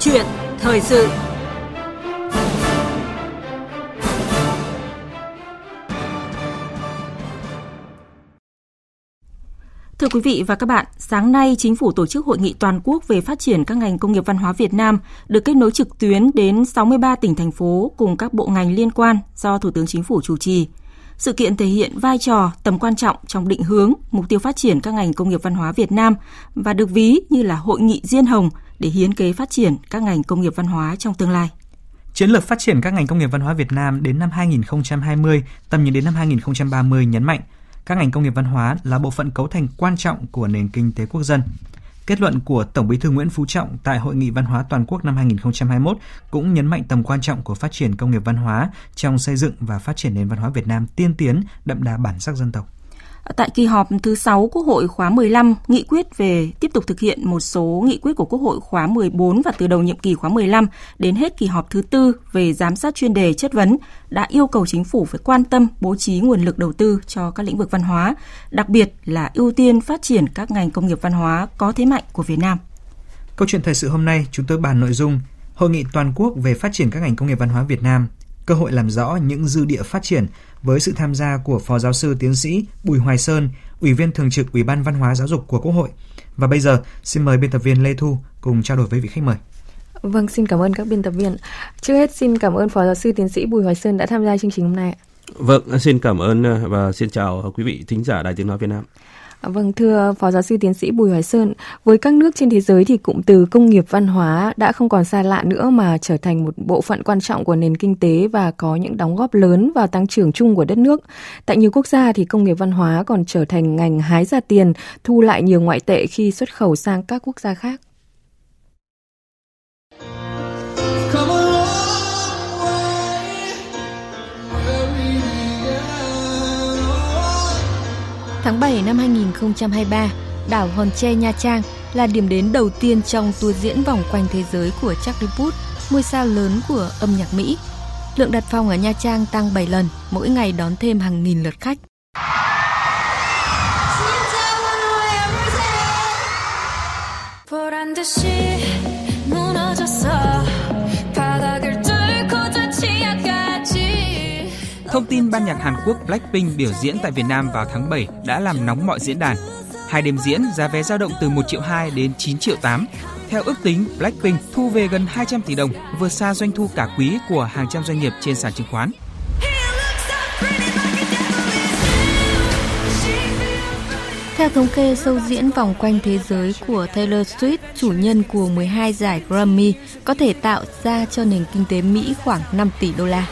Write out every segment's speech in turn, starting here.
chuyện thời sự Thưa quý vị và các bạn, sáng nay Chính phủ tổ chức hội nghị toàn quốc về phát triển các ngành công nghiệp văn hóa Việt Nam được kết nối trực tuyến đến 63 tỉnh thành phố cùng các bộ ngành liên quan do Thủ tướng Chính phủ chủ trì. Sự kiện thể hiện vai trò, tầm quan trọng trong định hướng, mục tiêu phát triển các ngành công nghiệp văn hóa Việt Nam và được ví như là hội nghị diên hồng để hiến kế phát triển các ngành công nghiệp văn hóa trong tương lai. Chiến lược phát triển các ngành công nghiệp văn hóa Việt Nam đến năm 2020, tầm nhìn đến năm 2030 nhấn mạnh các ngành công nghiệp văn hóa là bộ phận cấu thành quan trọng của nền kinh tế quốc dân. Kết luận của Tổng Bí thư Nguyễn Phú Trọng tại Hội nghị Văn hóa Toàn quốc năm 2021 cũng nhấn mạnh tầm quan trọng của phát triển công nghiệp văn hóa trong xây dựng và phát triển nền văn hóa Việt Nam tiên tiến, đậm đà bản sắc dân tộc. Tại kỳ họp thứ 6 Quốc hội khóa 15, nghị quyết về tiếp tục thực hiện một số nghị quyết của Quốc hội khóa 14 và từ đầu nhiệm kỳ khóa 15 đến hết kỳ họp thứ tư về giám sát chuyên đề chất vấn đã yêu cầu chính phủ phải quan tâm bố trí nguồn lực đầu tư cho các lĩnh vực văn hóa, đặc biệt là ưu tiên phát triển các ngành công nghiệp văn hóa có thế mạnh của Việt Nam. Câu chuyện thời sự hôm nay chúng tôi bàn nội dung Hội nghị toàn quốc về phát triển các ngành công nghiệp văn hóa Việt Nam, cơ hội làm rõ những dư địa phát triển với sự tham gia của Phó Giáo sư Tiến sĩ Bùi Hoài Sơn, Ủy viên Thường trực Ủy ban Văn hóa Giáo dục của Quốc hội. Và bây giờ, xin mời biên tập viên Lê Thu cùng trao đổi với vị khách mời. Vâng, xin cảm ơn các biên tập viên. Trước hết xin cảm ơn Phó Giáo sư Tiến sĩ Bùi Hoài Sơn đã tham gia chương trình hôm nay. Vâng, xin cảm ơn và xin chào quý vị thính giả Đài Tiếng Nói Việt Nam. À, vâng, thưa Phó Giáo sư Tiến sĩ Bùi Hoài Sơn, với các nước trên thế giới thì cụm từ công nghiệp văn hóa đã không còn xa lạ nữa mà trở thành một bộ phận quan trọng của nền kinh tế và có những đóng góp lớn vào tăng trưởng chung của đất nước. Tại nhiều quốc gia thì công nghiệp văn hóa còn trở thành ngành hái ra tiền, thu lại nhiều ngoại tệ khi xuất khẩu sang các quốc gia khác. Tháng 7 năm 2023, đảo Hòn Tre Nha Trang là điểm đến đầu tiên trong tour diễn vòng quanh thế giới của Charlie Puth, ngôi sao lớn của âm nhạc Mỹ. Lượng đặt phòng ở Nha Trang tăng 7 lần, mỗi ngày đón thêm hàng nghìn lượt khách. Thông tin ban nhạc Hàn Quốc Blackpink biểu diễn tại Việt Nam vào tháng 7 đã làm nóng mọi diễn đàn. Hai đêm diễn, giá vé dao động từ 1 triệu 2 đến 9 triệu 8. Theo ước tính, Blackpink thu về gần 200 tỷ đồng, vượt xa doanh thu cả quý của hàng trăm doanh nghiệp trên sàn chứng khoán. Theo thống kê sâu diễn vòng quanh thế giới của Taylor Swift, chủ nhân của 12 giải Grammy, có thể tạo ra cho nền kinh tế Mỹ khoảng 5 tỷ đô la.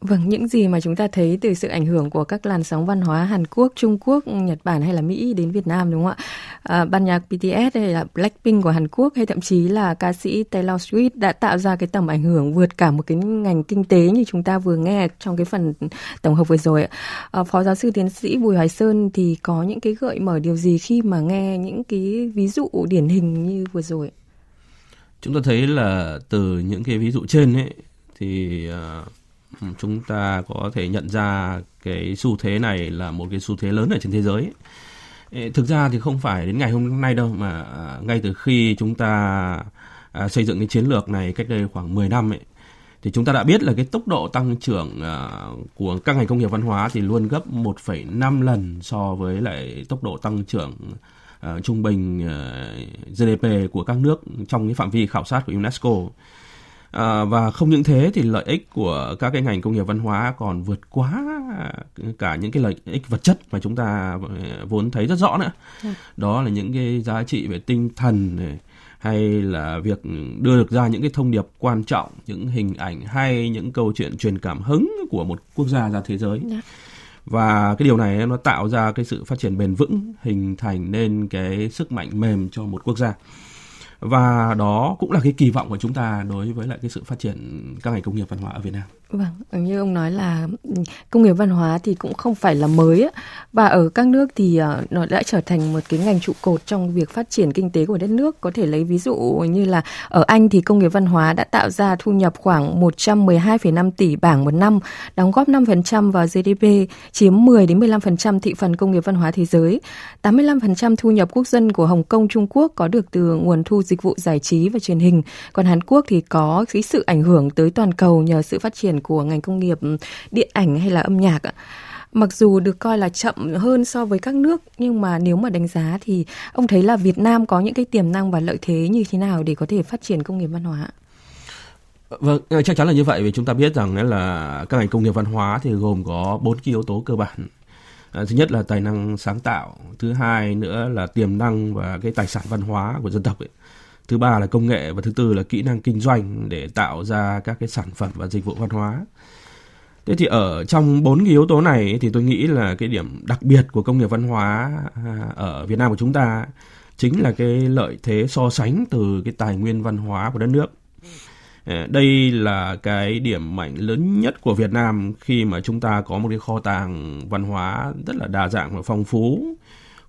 Vâng, những gì mà chúng ta thấy từ sự ảnh hưởng của các làn sóng văn hóa Hàn Quốc, Trung Quốc, Nhật Bản hay là Mỹ đến Việt Nam đúng không ạ? À, ban nhạc BTS hay là Blackpink của Hàn Quốc hay thậm chí là ca sĩ Taylor Swift đã tạo ra cái tầm ảnh hưởng vượt cả một cái ngành kinh tế như chúng ta vừa nghe trong cái phần tổng hợp vừa rồi. À, Phó giáo sư tiến sĩ Bùi Hoài Sơn thì có những cái gợi mở điều gì khi mà nghe những cái ví dụ điển hình như vừa rồi? Chúng ta thấy là từ những cái ví dụ trên ấy thì uh, chúng ta có thể nhận ra cái xu thế này là một cái xu thế lớn ở trên thế giới. Thực ra thì không phải đến ngày hôm nay đâu mà ờ, ngay từ khi chúng ta ờ, xây dựng cái chiến lược này cách đây khoảng 10 năm ấy thì chúng ta đã biết là cái tốc độ tăng trưởng của các ngành công nghiệp văn hóa thì luôn gấp 1,5 lần so với lại tốc độ tăng trưởng trung bình GDP của các nước trong cái phạm vi khảo sát của UNESCO. À, và không những thế thì lợi ích của các cái ngành công nghiệp văn hóa còn vượt quá cả những cái lợi ích vật chất mà chúng ta vốn thấy rất rõ nữa. Dạ. Đó là những cái giá trị về tinh thần này, hay là việc đưa được ra những cái thông điệp quan trọng, những hình ảnh hay những câu chuyện truyền cảm hứng của một quốc gia ra thế giới. Yeah. Và cái điều này nó tạo ra cái sự phát triển bền vững, hình thành nên cái sức mạnh mềm cho một quốc gia và đó cũng là cái kỳ vọng của chúng ta đối với lại cái sự phát triển các ngành công nghiệp văn hóa ở Việt Nam. Vâng, như ông nói là ừ, công nghiệp văn hóa thì cũng không phải là mới và ở các nước thì ờ, nó đã trở thành một cái ngành trụ cột trong việc phát triển kinh tế của đất nước. Có thể lấy ví dụ như là ở Anh thì công nghiệp văn hóa đã tạo ra thu nhập khoảng 112,5 tỷ bảng một năm, đóng góp 5% vào GDP, chiếm 10 đến 15% thị phần công nghiệp văn hóa thế giới. 85% thu nhập quốc dân của Hồng Kông, Trung Quốc có được từ nguồn thu dịch vụ giải trí và truyền hình. Còn Hàn Quốc thì có cái sự ảnh hưởng tới toàn cầu nhờ sự phát triển của ngành công nghiệp ừ, điện ảnh hay là âm nhạc mặc dù được coi là chậm hơn so với các nước nhưng mà nếu mà đánh giá thì ông thấy là Việt Nam có những cái tiềm năng và lợi thế như thế nào để có thể phát triển công nghiệp văn hóa? Vâng, ờ, chắc chắn là như vậy vì chúng ta biết rằng là các ngành công nghiệp văn hóa thì gồm có bốn cái yếu tố cơ bản. À, thứ nhất là tài năng sáng tạo, thứ hai nữa là tiềm năng và cái tài sản văn hóa của dân tộc ấy thứ ba là công nghệ và thứ tư là kỹ năng kinh doanh để tạo ra các cái sản phẩm và dịch vụ văn hóa. Thế thì ở trong bốn cái yếu tố này thì tôi nghĩ là cái điểm đặc biệt của công nghiệp văn hóa à, ở Việt Nam của chúng ta chính là cái lợi thế so sánh từ cái tài nguyên văn hóa của đất nước. À, đây là cái điểm mạnh lớn nhất của Việt Nam khi mà chúng ta có một cái kho tàng văn hóa rất là đa dạng và phong phú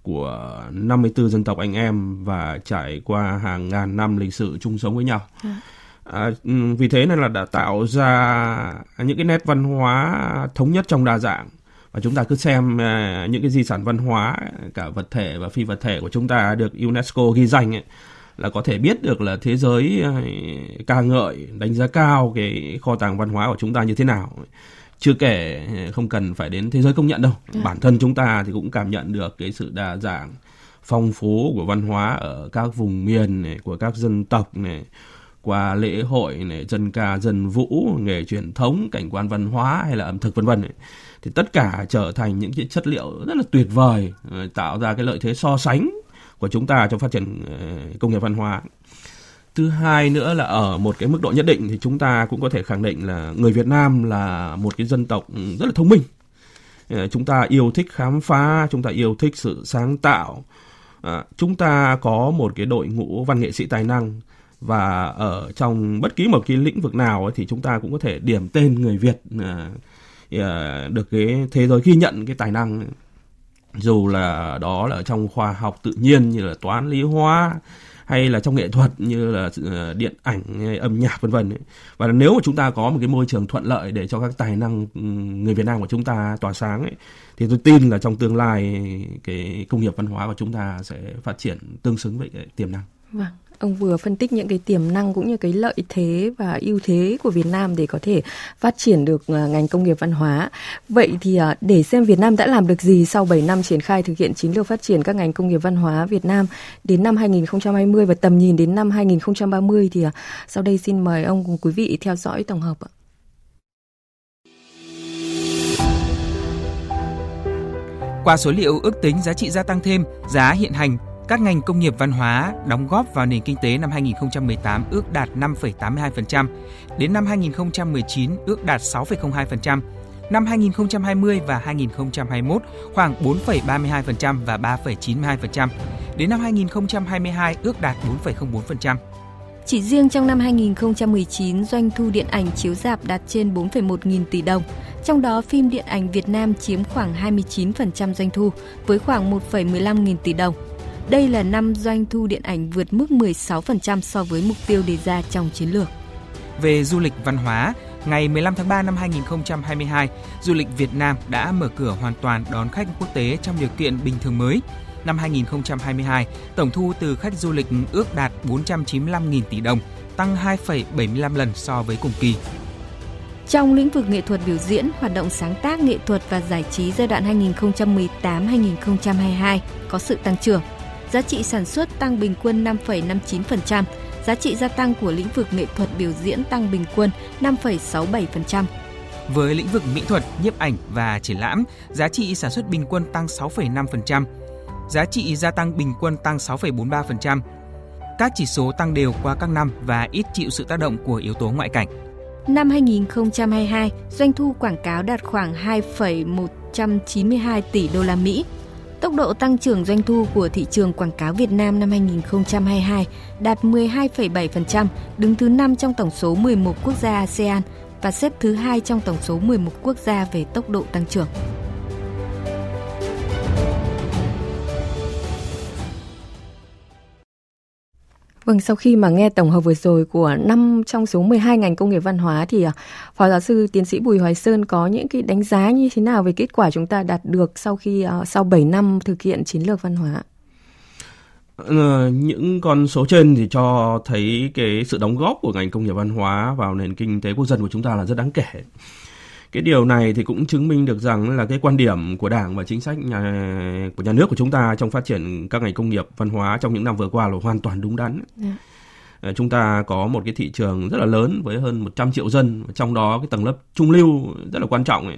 của 54 dân tộc anh em và trải qua hàng ngàn năm lịch sử chung sống với nhau. À. À, vì thế nên là đã tạo ra những cái nét văn hóa thống nhất trong đa dạng và chúng ta cứ xem uh, những cái di sản văn hóa cả vật thể và phi vật thể của chúng ta được UNESCO ghi danh ấy, là có thể biết được là thế giới uh, ca ngợi đánh giá cao cái kho tàng văn hóa của chúng ta như thế nào chưa kể không cần phải đến thế giới công nhận đâu. Dạ. bản thân chúng ta thì cũng cảm nhận được cái sự đa dạng phong phú của văn hóa ở các vùng miền này của các dân tộc này qua lễ hội này dân ca dân vũ nghề truyền thống cảnh quan văn hóa hay là ẩm thực vân vân thì tất cả trở thành những cái chất liệu rất là tuyệt vời ờ, tạo ra cái lợi thế so sánh của chúng ta trong phát triển ờ, công nghiệp văn hóa thứ hai nữa là ở một cái mức độ nhất định thì chúng ta cũng có thể khẳng định là người Việt Nam là một cái dân tộc rất là thông minh. Ờ, chúng ta yêu thích khám phá chúng ta yêu thích sự sáng tạo. À, chúng ta có một cái đội ngũ văn nghệ sĩ tài năng và ở trong bất kỳ một cái lĩnh vực nào thì chúng ta cũng có thể điểm tên người Việt à, à, được cái thế giới ghi nhận cái tài năng. Dù là đó là trong khoa học tự nhiên như là toán lý hóa hay là trong nghệ thuật như là ờ, điện ảnh hay âm nhạc vân vân và nếu mà chúng ta có một cái môi trường thuận lợi để cho các tài năng ừ, người Việt Nam của chúng ta tỏa sáng ấy, thì tôi tin là trong tương lai cái công nghiệp văn hóa của chúng ta sẽ phát triển tương xứng với cái tiềm năng. Vâng. Ông vừa phân tích những cái tiềm năng cũng như cái lợi thế và ưu thế của Việt Nam để có thể phát triển được à, ngành công nghiệp văn hóa. Vậy thì à, để xem Việt Nam đã làm được gì sau 7 năm triển khai thực hiện chiến lược phát triển các ngành công nghiệp văn hóa Việt Nam đến năm 2020 và tầm nhìn đến năm 2030 thì à, sau đây xin mời ông cùng quý vị theo dõi tổng hợp ạ. Qua số liệu ước tính giá trị gia tăng thêm, giá hiện hành các ngành công nghiệp văn hóa đóng góp vào nền kinh tế năm 2018 ước đạt 5,82%, đến năm 2019 ước đạt 6,02%, năm 2020 và 2021 khoảng 4,32% và 3,92%, đến năm 2022 ước đạt 4,04%. Chỉ riêng trong năm 2019, doanh thu điện ảnh chiếu rạp đạt trên 4,1 nghìn tỷ đồng. Trong đó, phim điện ảnh Việt Nam chiếm khoảng 29% doanh thu với khoảng 1,15 nghìn tỷ đồng. Đây là năm doanh thu điện ảnh vượt mức 16% so với mục tiêu đề ra trong chiến lược. Về du lịch văn hóa, ngày 15 tháng 3 năm 2022, du lịch Việt Nam đã mở cửa hoàn toàn đón khách quốc tế trong điều kiện bình thường mới. Năm 2022, tổng thu từ khách du lịch ước đạt 495.000 tỷ đồng, tăng 2,75 lần so với cùng kỳ. Trong lĩnh vực nghệ thuật biểu diễn, hoạt động sáng tác nghệ thuật và giải trí giai đoạn 2018-2022 có sự tăng trưởng giá trị sản xuất tăng bình quân 5,59%, giá trị gia tăng của lĩnh vực nghệ thuật biểu diễn tăng bình quân 5,67%. Với lĩnh vực mỹ thuật, nhiếp ảnh và triển lãm, giá trị sản xuất bình quân tăng 6,5%, giá trị gia tăng bình quân tăng 6,43%. Các chỉ số tăng đều qua các năm và ít chịu sự tác động của yếu tố ngoại cảnh. Năm 2022, doanh thu quảng cáo đạt khoảng 2,192 tỷ đô la Mỹ, Tốc độ tăng trưởng doanh thu của thị trường quảng cáo Việt Nam năm 2022 đạt 12,7%, đứng thứ 5 trong tổng số 11 quốc gia ASEAN, và xếp thứ hai trong tổng số 11 quốc gia về tốc độ tăng trưởng. Vâng, sau khi mà nghe tổng hợp vừa rồi của năm trong số 12 ngành công nghiệp văn hóa thì à, Phó giáo sư tiến sĩ Bùi Hoài Sơn có những cái đánh giá như thế nào về kết quả chúng ta đạt được sau khi à, sau 7 năm thực hiện chiến lược văn hóa? Ờ, những con số trên thì cho thấy cái sự đóng góp của ngành công nghiệp văn hóa vào nền kinh tế quốc dân của chúng ta là rất đáng kể cái điều này thì cũng chứng minh được rằng là cái quan điểm của đảng và chính sách nhà, của nhà nước của chúng ta trong phát triển các ngành công nghiệp văn hóa trong những năm vừa qua là hoàn toàn đúng đắn. Yeah. Dạ. Chúng ta có một cái thị trường rất là lớn với hơn 100 triệu dân, trong đó cái tầng lớp trung lưu rất là quan trọng ấy.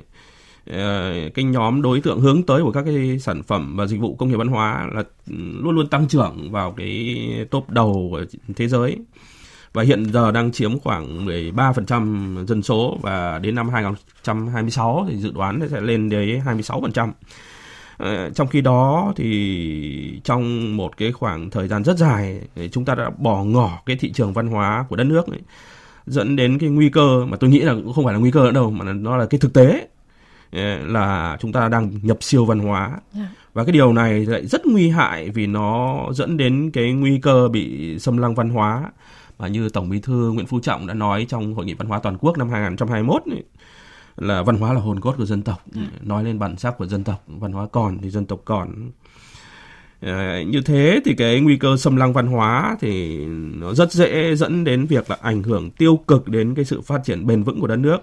Ờ, cái nhóm đối tượng hướng tới của các cái sản phẩm và dịch vụ công nghiệp văn hóa là luôn luôn tăng trưởng vào cái top đầu của thế giới và hiện giờ đang chiếm khoảng 13% dân số và đến năm 2026 thì dự đoán sẽ lên đến 26%. Ờ, trong khi đó thì trong một cái khoảng thời gian rất dài chúng ta đã bỏ ngỏ cái thị trường văn hóa của đất nước ấy, dẫn đến cái nguy cơ mà tôi nghĩ là cũng không phải là nguy cơ nữa đâu mà nó là cái thực tế ờ, là chúng ta đang nhập siêu văn hóa dạ. và cái điều này lại rất nguy hại vì nó dẫn đến cái nguy cơ bị xâm lăng văn hóa và như Tổng Bí thư Nguyễn Phú Trọng đã nói trong hội nghị văn hóa toàn quốc năm 2021 ấy, là văn hóa là hồn cốt của dân tộc, ừ. nói lên bản sắc của dân tộc, văn hóa còn thì dân tộc còn. À, như thế thì cái nguy cơ xâm lăng văn hóa thì nó rất dễ dẫn đến việc là ảnh hưởng tiêu cực đến cái sự phát triển bền vững của đất nước.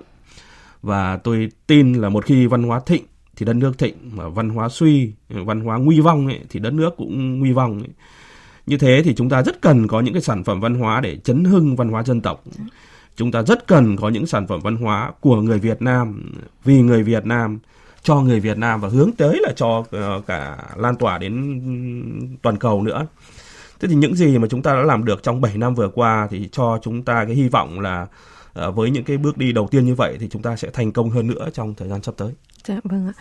Và tôi tin là một khi văn hóa thịnh thì đất nước thịnh mà văn hóa suy, văn hóa nguy vong ấy, thì đất nước cũng nguy vong. Ấy như thế thì chúng ta rất cần có những cái sản phẩm văn hóa để chấn hưng văn hóa dân tộc. Chúng ta rất cần có những sản phẩm văn hóa của người Việt Nam, vì người Việt Nam, cho người Việt Nam và hướng tới là cho ờ, cả lan tỏa đến toàn cầu nữa. Thế thì những gì mà chúng ta đã làm được trong 7 năm vừa qua thì cho chúng ta cái hy vọng là ờ, với những cái bước đi đầu tiên như vậy thì chúng ta sẽ thành công hơn nữa trong thời gian sắp tới. Dạ vâng ạ.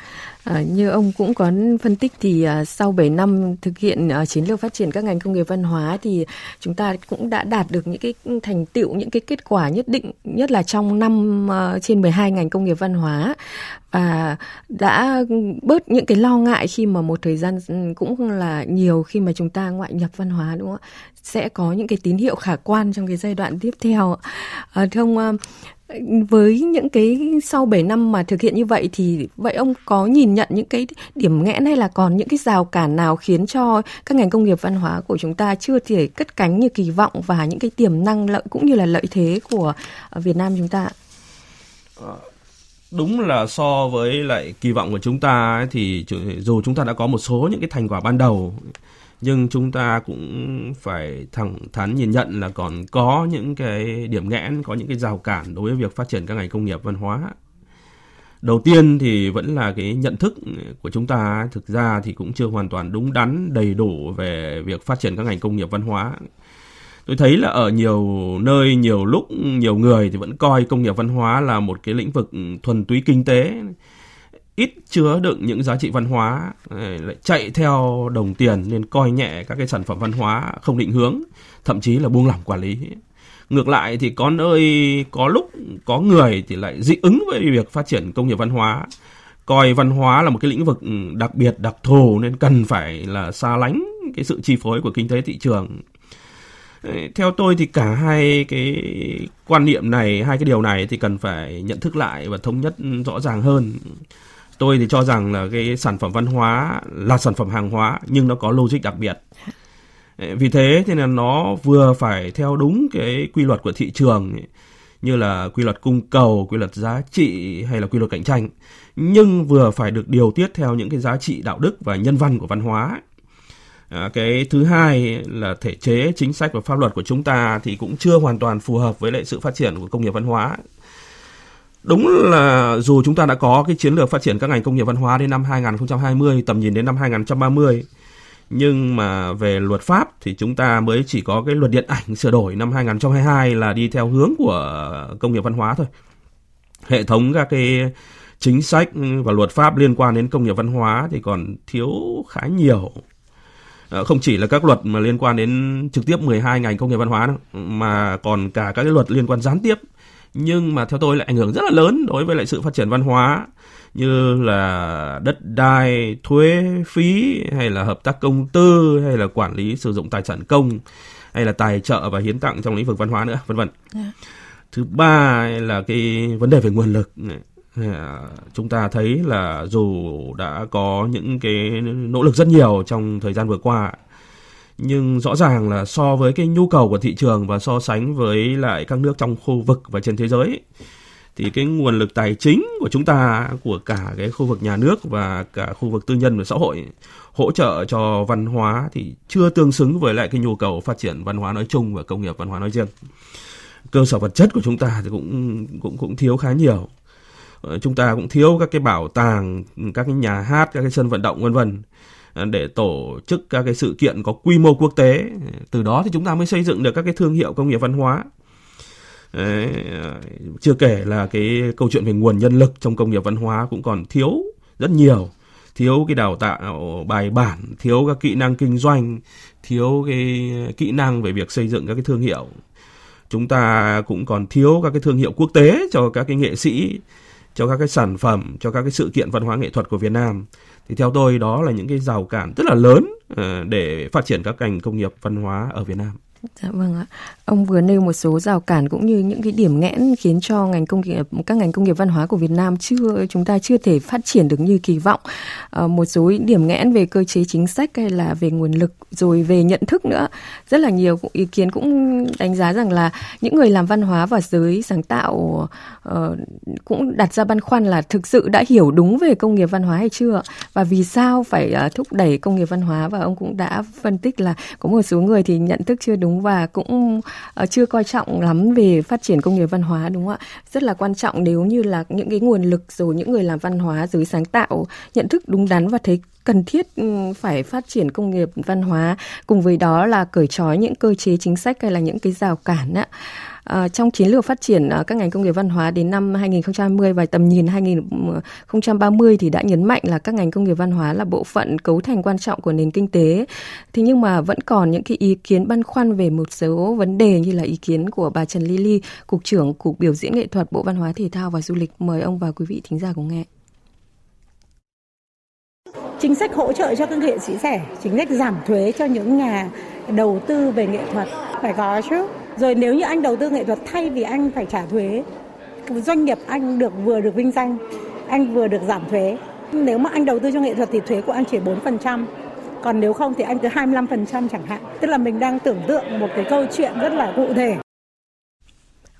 À, như ông cũng có phân tích thì à, sau 7 năm thực hiện à, chiến lược phát triển các ngành công nghiệp văn hóa thì chúng ta cũng đã đạt được những cái thành tựu, những cái kết quả nhất định, nhất là trong năm à, trên 12 ngành công nghiệp văn hóa và đã bớt những cái lo ngại khi mà một thời gian ừ, cũng là nhiều khi mà chúng ta ngoại nhập văn hóa đúng không ạ? Sẽ có những cái tín hiệu khả quan trong cái giai đoạn tiếp theo. À, thưa ông à, với những cái sau 7 năm mà thực hiện như vậy thì vậy ông có nhìn nhận những cái điểm nghẽn hay là còn những cái rào cản nào khiến cho các ngành công nghiệp văn hóa của chúng ta chưa thể cất cánh như kỳ vọng và những cái tiềm năng lợi, cũng như là lợi thế của ờ, Việt Nam chúng ta? Ờ, đúng là so với lại kỳ vọng của chúng ta thì dù chúng ta đã có một số những cái thành quả ban đầu nhưng chúng ta cũng phải thẳng thắn nhìn nhận là còn có những cái điểm nghẽn, có những cái rào cản đối với việc phát triển các ngành công nghiệp văn hóa. Đầu tiên thì vẫn là cái nhận thức của chúng ta thực ra thì cũng chưa hoàn toàn đúng đắn đầy đủ về việc phát triển các ngành công nghiệp văn hóa. Tôi thấy là ở nhiều nơi, nhiều lúc, nhiều người thì vẫn coi công nghiệp văn hóa là một cái lĩnh vực thuần túy kinh tế ít chứa đựng những giá trị văn hóa lại chạy theo đồng tiền nên coi nhẹ các cái sản phẩm văn hóa không định hướng, thậm chí là buông lỏng quản lý. Ngược lại thì có nơi có lúc có người thì lại dị ứng với việc phát triển công nghiệp văn hóa. Coi văn hóa là một cái lĩnh vực ừ, đặc biệt đặc thù nên cần phải là xa lánh cái sự chi phối của kinh tế thị trường. Theo tôi thì cả hai cái quan niệm này, hai cái điều này thì cần phải nhận thức lại và thống nhất rõ ràng hơn tôi thì cho rằng là cái sản phẩm văn hóa là sản phẩm hàng hóa nhưng nó có logic đặc biệt vì thế thì là nó vừa phải theo đúng cái quy luật của thị trường như là quy luật cung cầu, quy luật giá trị hay là quy luật cạnh tranh nhưng vừa phải được điều tiết theo những cái giá trị đạo đức và nhân văn của văn hóa. À, cái thứ hai là thể chế, chính sách và pháp luật của chúng ta thì cũng chưa hoàn toàn phù hợp với lại sự phát triển của công nghiệp văn hóa Đúng là dù chúng ta đã có cái chiến lược phát triển các ngành công nghiệp văn hóa đến năm 2020, tầm nhìn đến năm 2030, nhưng mà về luật pháp thì chúng ta mới chỉ có cái luật điện ảnh sửa đổi năm 2022 là đi theo hướng của công nghiệp văn hóa thôi. Hệ thống các cái chính sách và luật pháp liên quan đến công nghiệp văn hóa thì còn thiếu khá nhiều. Ờ, không chỉ là các luật mà liên quan đến trực tiếp 12 ngành công nghiệp văn hóa đâu, mà còn cả các cái luật liên quan gián tiếp nhưng mà theo tôi lại ảnh hưởng rất là lớn đối với lại sự phát triển văn hóa như là đất đai, thuế, phí hay là hợp tác công tư hay là quản lý sử dụng tài sản công hay là tài trợ và hiến tặng trong lĩnh vực văn hóa nữa, vân vân. Dạ. Thứ ba là cái vấn đề về nguồn lực. Chúng ta thấy là dù đã có những cái nỗ lực rất nhiều trong thời gian vừa qua nhưng rõ ràng là so với cái nhu cầu của thị trường và so sánh với lại các nước trong khu vực và trên thế giới, thì cái nguồn lực tài chính của chúng ta, của cả cái khu vực nhà nước và cả khu vực tư nhân và xã hội hỗ trợ cho văn hóa thì chưa tương xứng với lại cái nhu cầu phát triển văn hóa nói chung và công nghiệp văn hóa nói riêng. Cơ sở vật chất của chúng ta thì cũng cũng cũng thiếu khá nhiều. Ờ, chúng ta cũng thiếu các cái bảo tàng, các cái nhà hát, các cái sân vận động, vân vân. Ờ, để tổ chức các cái sự kiện có quy mô quốc tế. Từ đó thì chúng ta mới xây dựng được các cái thương hiệu công nghiệp văn hóa. Đấy, chưa kể là cái câu chuyện về nguồn nhân lực trong công nghiệp văn hóa cũng còn thiếu rất nhiều. Thiếu cái đào tạo bài bản thiếu các kỹ năng kinh doanh thiếu cái kỹ năng về việc xây dựng các cái thương hiệu. Chúng ta cũng còn thiếu các cái thương hiệu quốc tế cho các cái nghệ sĩ cho các cái sản phẩm cho các cái sự kiện văn hóa nghệ thuật của Việt Nam thì theo tôi, đó là những cái rào cản rất là lớn ờ, để phát triển các ngành công nghiệp văn hóa ở Việt Nam. Dạ vâng ạ. Ông vừa nêu một số rào cản cũng như những cái điểm nghẽn khiến cho ngành công nghiệp các ngành công nghiệp văn hóa của Việt Nam chưa chúng ta chưa thể phát triển được như kỳ vọng. À, một số điểm nghẽn về cơ chế chính sách hay là về nguồn lực rồi về nhận thức nữa. Rất là nhiều ý kiến cũng đánh giá rằng là những người làm văn hóa và giới sáng tạo uh, cũng đặt ra băn khoăn là thực sự đã hiểu đúng về công nghiệp văn hóa hay chưa và vì sao phải uh, thúc đẩy công nghiệp văn hóa và ông cũng đã phân tích là có một số người thì nhận thức chưa đúng đúng và cũng ờ, chưa coi trọng lắm về phát triển công nghiệp văn hóa, đúng không ạ? Rất là quan trọng nếu như là những cái nguồn lực rồi những người làm văn hóa giới sáng tạo, nhận thức đúng đắn và thấy cần thiết ừ, phải phát triển công nghiệp văn hóa, cùng với đó là cởi trói những cơ chế chính sách hay là những cái rào cản á. À, trong chiến lược phát triển à, các ngành công nghiệp văn hóa đến năm 2020 và tầm nhìn 2030 thì đã nhấn mạnh là các ngành công nghiệp văn hóa là bộ phận cấu thành quan trọng của nền kinh tế. Thế nhưng mà vẫn còn những cái ý kiến băn khoăn về một số vấn đề như là ý kiến của bà Trần Lily, cục trưởng cục biểu diễn nghệ thuật Bộ Văn hóa Thể thao và Du lịch. Mời ông và quý vị thính giả cùng nghe chính sách hỗ trợ cho các nghệ sĩ trẻ chính sách giảm thuế cho những nhà đầu tư về nghệ thuật phải có chứ rồi nếu như anh đầu tư nghệ thuật thay vì anh phải trả thuế, doanh nghiệp anh được vừa được vinh danh, anh vừa được giảm thuế nếu mà anh đầu tư cho nghệ thuật thì thuế của anh chỉ 4%. Còn nếu không thì anh cứ 25% chẳng hạn. Tức là mình đang tưởng tượng một cái câu chuyện rất là cụ thể.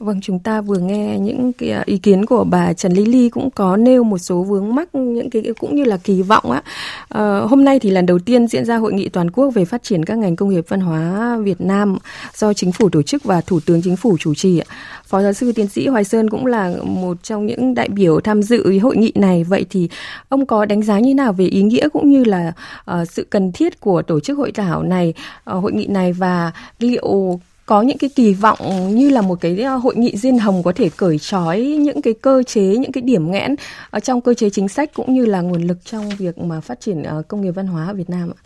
Vâng, chúng ta vừa nghe những cái à, ý kiến của bà Trần Lý Ly cũng có nêu một số vướng mắc những cái cũng như là kỳ vọng á. À, hôm nay thì lần đầu tiên diễn ra hội nghị toàn quốc về phát triển các ngành công nghiệp văn hóa Việt Nam do chính phủ tổ chức và Thủ tướng Chính phủ chủ trì. Phó giáo sư tiến sĩ Hoài Sơn cũng là một trong những đại biểu tham dự hội nghị này. Vậy thì ông có đánh giá như nào về ý nghĩa cũng như là uh, sự cần thiết của tổ chức hội thảo này, uh, hội nghị này và liệu có những cái kỳ vọng như là một cái ờ, hội nghị diên hồng có thể cởi trói những cái cơ chế những cái điểm nghẽn ở trong cơ chế chính sách cũng như là nguồn lực trong việc mà phát triển ờ, công nghiệp văn hóa ở Việt Nam ạ.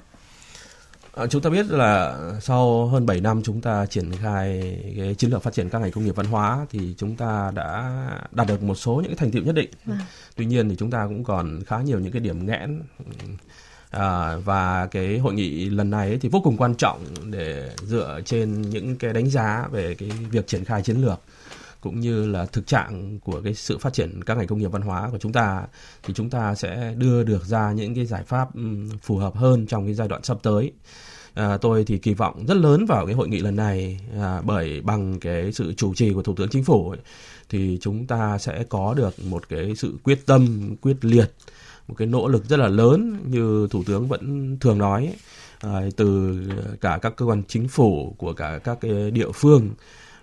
À, chúng ta biết là sau hơn 7 năm chúng ta triển khai cái chiến lược phát triển các ngành công nghiệp văn hóa thì chúng ta đã đạt được một số những cái thành tựu nhất định. À. Tuy nhiên thì chúng ta cũng còn khá nhiều những cái điểm nghẽn À, và cái hội nghị lần này ấy thì vô cùng quan trọng để dựa trên những cái đánh giá về cái việc triển khai chiến lược cũng như là thực trạng của cái sự phát triển các ngành công nghiệp văn hóa của chúng ta thì chúng ta sẽ đưa được ra những cái giải pháp phù hợp hơn trong cái giai đoạn sắp tới. À, tôi thì kỳ vọng rất lớn vào cái hội nghị lần này à, bởi bằng cái sự chủ trì của thủ tướng chính phủ ấy, thì chúng ta sẽ có được một cái sự quyết tâm quyết liệt một cái nỗ lực rất là lớn như thủ tướng vẫn thường nói à, từ cả các cơ quan chính phủ của cả các cái địa phương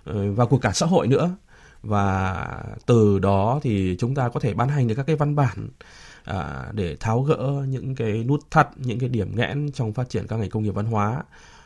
ờ, và của cả xã hội nữa và từ đó thì chúng ta có thể ban hành được các cái văn bản à, để tháo gỡ những cái nút thắt những cái điểm nghẽn trong phát triển các ngành công nghiệp văn hóa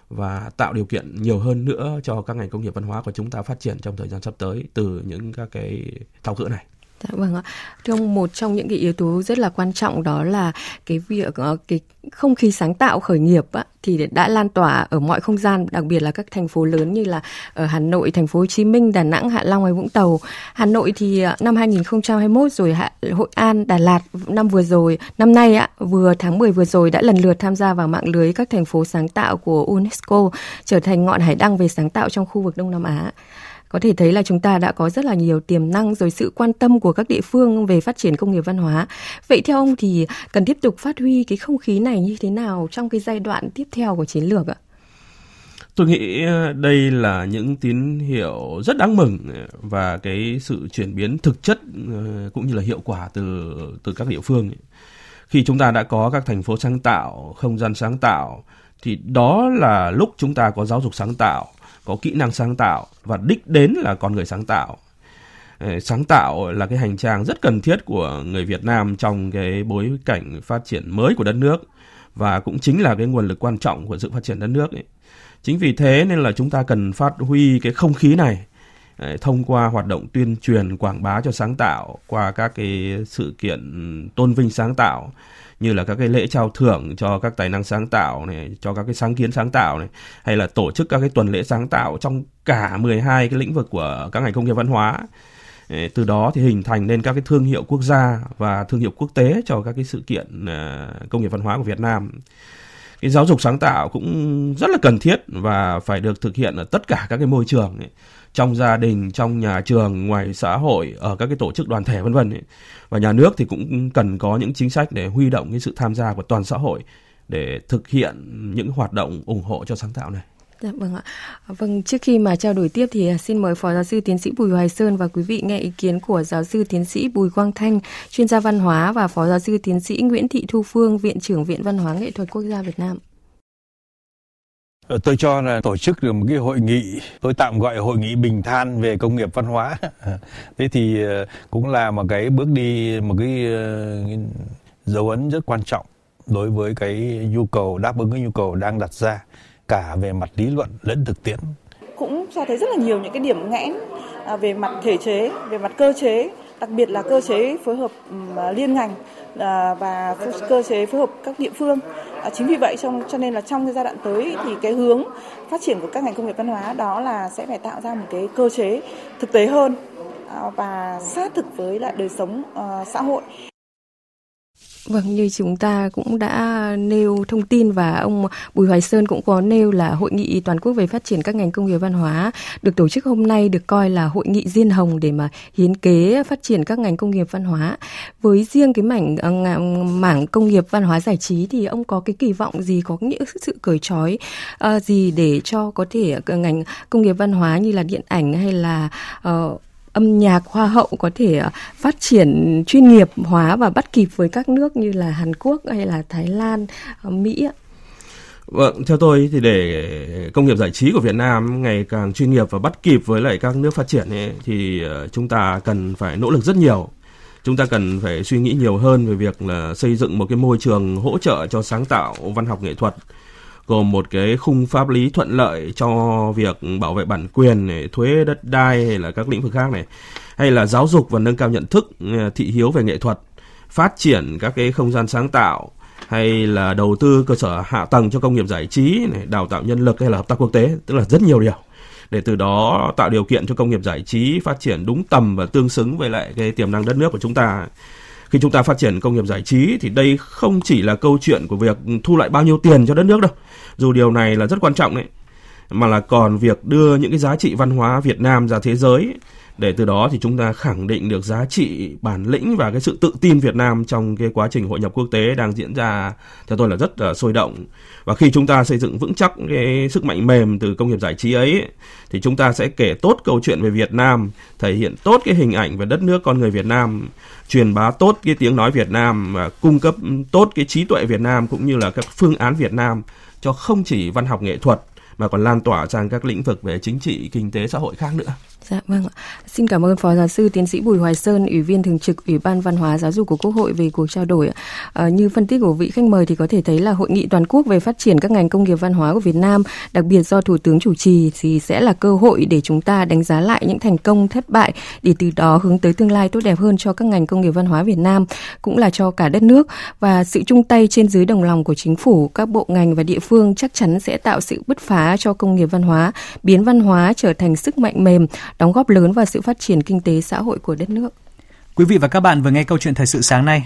và tạo điều kiện nhiều hơn nữa cho các ngành công nghiệp văn hóa của chúng ta phát triển trong thời gian sắp tới từ những các cái tháo gỡ này. Dạ vâng ạ. Trong một trong những cái yếu tố rất là quan trọng đó là cái việc ờ, cái không khí sáng tạo khởi nghiệp á, thì đã lan tỏa ở mọi không gian, đặc biệt là các thành phố lớn như là ở Hà Nội, Thành phố Hồ Chí Minh, Đà Nẵng, Hạ Long hay Vũng Tàu. Hà Nội thì ờ, năm 2021 rồi Hạ, Hội An, Đà Lạt năm vừa rồi, năm nay á, vừa tháng 10 vừa rồi đã lần lượt tham gia vào mạng lưới các thành phố sáng tạo của UNESCO, trở thành ngọn hải đăng về sáng tạo trong khu vực Đông Nam Á có thể thấy là chúng ta đã có rất là nhiều tiềm năng rồi sự quan tâm của các địa phương về phát triển công nghiệp văn hóa. Vậy theo ông thì cần tiếp tục phát huy cái không khí này như thế nào trong cái giai đoạn tiếp theo của chiến lược ạ? Tôi nghĩ ờ, đây là những tín hiệu rất đáng mừng ờ, và cái sự chuyển biến thực chất ờ, cũng như là hiệu quả từ từ các địa phương. Khi chúng ta đã có các thành phố sáng tạo, không gian sáng tạo thì đó là lúc chúng ta có giáo dục sáng tạo có kỹ năng sáng tạo và đích đến là con người sáng tạo ờ, sáng tạo là cái hành trang rất cần thiết của người Việt Nam trong cái bối cảnh phát triển mới của đất nước và cũng chính là cái nguồn lực quan trọng của sự phát triển đất nước ấy. Chính vì thế nên là chúng ta cần phát huy cái không khí này thông qua hoạt động tuyên truyền quảng bá cho sáng tạo qua các cái sự kiện tôn vinh sáng tạo như là các cái lễ trao thưởng cho các tài năng sáng tạo này, cho các cái sáng kiến sáng tạo này, hay là tổ chức các cái tuần lễ sáng tạo trong cả 12 cái lĩnh vực của các ngành công nghiệp văn hóa. Từ đó thì hình thành nên các cái thương hiệu quốc gia và thương hiệu quốc tế cho các cái sự kiện à, công nghiệp văn hóa của Việt Nam. Cái giáo dục sáng tạo cũng rất là cần thiết và phải được thực hiện ở tất cả các cái môi trường ấy trong gia đình, trong nhà trường, ngoài xã hội, ở các cái tổ chức đoàn thể vân vân Và nhà nước thì cũng cần có những chính sách để huy động cái sự tham gia của toàn xã hội để thực hiện những hoạt động ủng hộ cho sáng tạo này. Dạ vâng ạ. Vâng, trước khi mà trao đổi tiếp thì à, xin mời Phó Giáo sư Tiến sĩ Bùi Hoài Sơn và quý vị nghe ý kiến của Giáo sư Tiến sĩ Bùi Quang Thanh, chuyên gia văn hóa và Phó Giáo sư Tiến sĩ Nguyễn Thị Thu Phương, Viện trưởng Viện Văn hóa Nghệ thuật Quốc gia Việt Nam. Ờ, tôi cho là tổ chức được một cái hội nghị, tôi tạm gọi hội nghị bình than về công nghiệp văn hóa. Thế thì ờ, cũng là một cái bước đi, một cái ờ, dấu ấn rất quan trọng đối với cái nhu cầu đáp ứng cái nhu cầu đang đặt ra cả về mặt lý luận lẫn thực tiễn. Cũng cho thấy rất là nhiều những cái điểm nghẽn à, về mặt thể chế, về mặt cơ chế, đặc biệt là cơ chế phối hợp à, liên ngành À, và cơ chế phối hợp các địa phương. À, chính vì vậy trong, cho nên là trong cái giai đoạn tới thì cái hướng phát triển của các ngành công nghiệp văn hóa đó là sẽ phải tạo ra một cái cơ chế thực tế hơn à, và sát thực với lại đời sống ờ, xã hội. Vâng, như chúng ta cũng đã nêu thông tin và ông Bùi Hoài Sơn cũng có nêu là hội nghị toàn quốc về phát triển các ngành công nghiệp văn hóa được tổ chức hôm nay được coi là hội nghị diên hồng để mà hiến kế phát triển các ngành công nghiệp văn hóa. Với riêng cái mảnh à, mảng công nghiệp văn hóa giải trí thì ông có cái kỳ vọng gì, có những sự cởi trói uh, gì để cho có thể à, ngành công nghiệp văn hóa như là điện ảnh hay là uh, âm nhạc hoa hậu có thể ờ, phát triển chuyên nghiệp hóa và bắt kịp với các nước như là Hàn Quốc hay là Thái Lan, ờ, Mỹ ạ? Vâng, theo tôi thì để công nghiệp giải trí của Việt Nam ngày càng chuyên nghiệp và bắt kịp với lại các nước phát triển ấy, thì ờ, chúng ta cần phải nỗ lực rất nhiều. Chúng ta cần phải suy nghĩ nhiều hơn về việc là xây dựng một cái môi trường hỗ trợ cho sáng tạo văn học nghệ thuật gồm một cái khung pháp lý thuận lợi cho việc bảo vệ bản quyền này, thuế đất đai hay là các lĩnh vực khác này hay là giáo dục và nâng cao nhận thức à, thị hiếu về nghệ thuật phát triển các cái không gian sáng tạo hay là đầu tư cơ sở hạ tầng cho công nghiệp giải trí này, đào tạo nhân lực hay là hợp tác quốc tế tức là rất nhiều điều. Để từ đó tạo điều kiện cho công nghiệp giải trí phát triển đúng tầm và tương xứng với lại cái tiềm năng đất nước của chúng ta. Khi chúng ta phát triển công nghiệp giải trí thì đây không chỉ là câu chuyện của việc thu lại bao nhiêu tiền cho đất nước đâu dù điều này là rất quan trọng đấy, mà là còn việc đưa những cái giá trị văn hóa Việt Nam ra thế giới để từ đó thì chúng ta khẳng định được giá trị, bản lĩnh và cái sự tự tin Việt Nam trong cái quá trình hội nhập quốc tế đang diễn ra theo tôi là rất là sôi động. Và khi chúng ta xây dựng vững chắc cái sức mạnh mềm từ công nghiệp giải trí ấy, thì chúng ta sẽ kể tốt câu chuyện về Việt Nam, thể hiện tốt cái hình ảnh về đất nước con người Việt Nam, truyền bá tốt cái tiếng nói Việt Nam và cung cấp tốt cái trí tuệ Việt Nam cũng như là các phương án Việt Nam cho không chỉ văn học nghệ thuật mà còn lan tỏa sang các lĩnh vực về chính trị, kinh tế, xã hội khác nữa. Dạ vâng ạ. Xin cảm ơn Phó Giáo sư Tiến sĩ Bùi Hoài Sơn, Ủy viên thường trực Ủy ban Văn hóa Giáo dục của Quốc hội về cuộc trao đổi. À, như phân tích của vị khách mời thì có thể thấy là hội nghị toàn quốc về phát triển các ngành công nghiệp văn hóa của Việt Nam, đặc biệt do Thủ tướng chủ trì thì sẽ là cơ hội để chúng ta đánh giá lại những thành công thất bại để từ đó hướng tới tương lai tốt đẹp hơn cho các ngành công nghiệp văn hóa Việt Nam cũng là cho cả đất nước và sự chung tay trên dưới đồng lòng của chính phủ, các bộ ngành và địa phương chắc chắn sẽ tạo sự bứt phá cho công nghiệp văn hóa, biến văn hóa trở thành sức mạnh mềm đóng góp lớn vào sự phát triển kinh tế xã hội của đất nước. Quý vị và các bạn vừa nghe câu chuyện thời sự sáng nay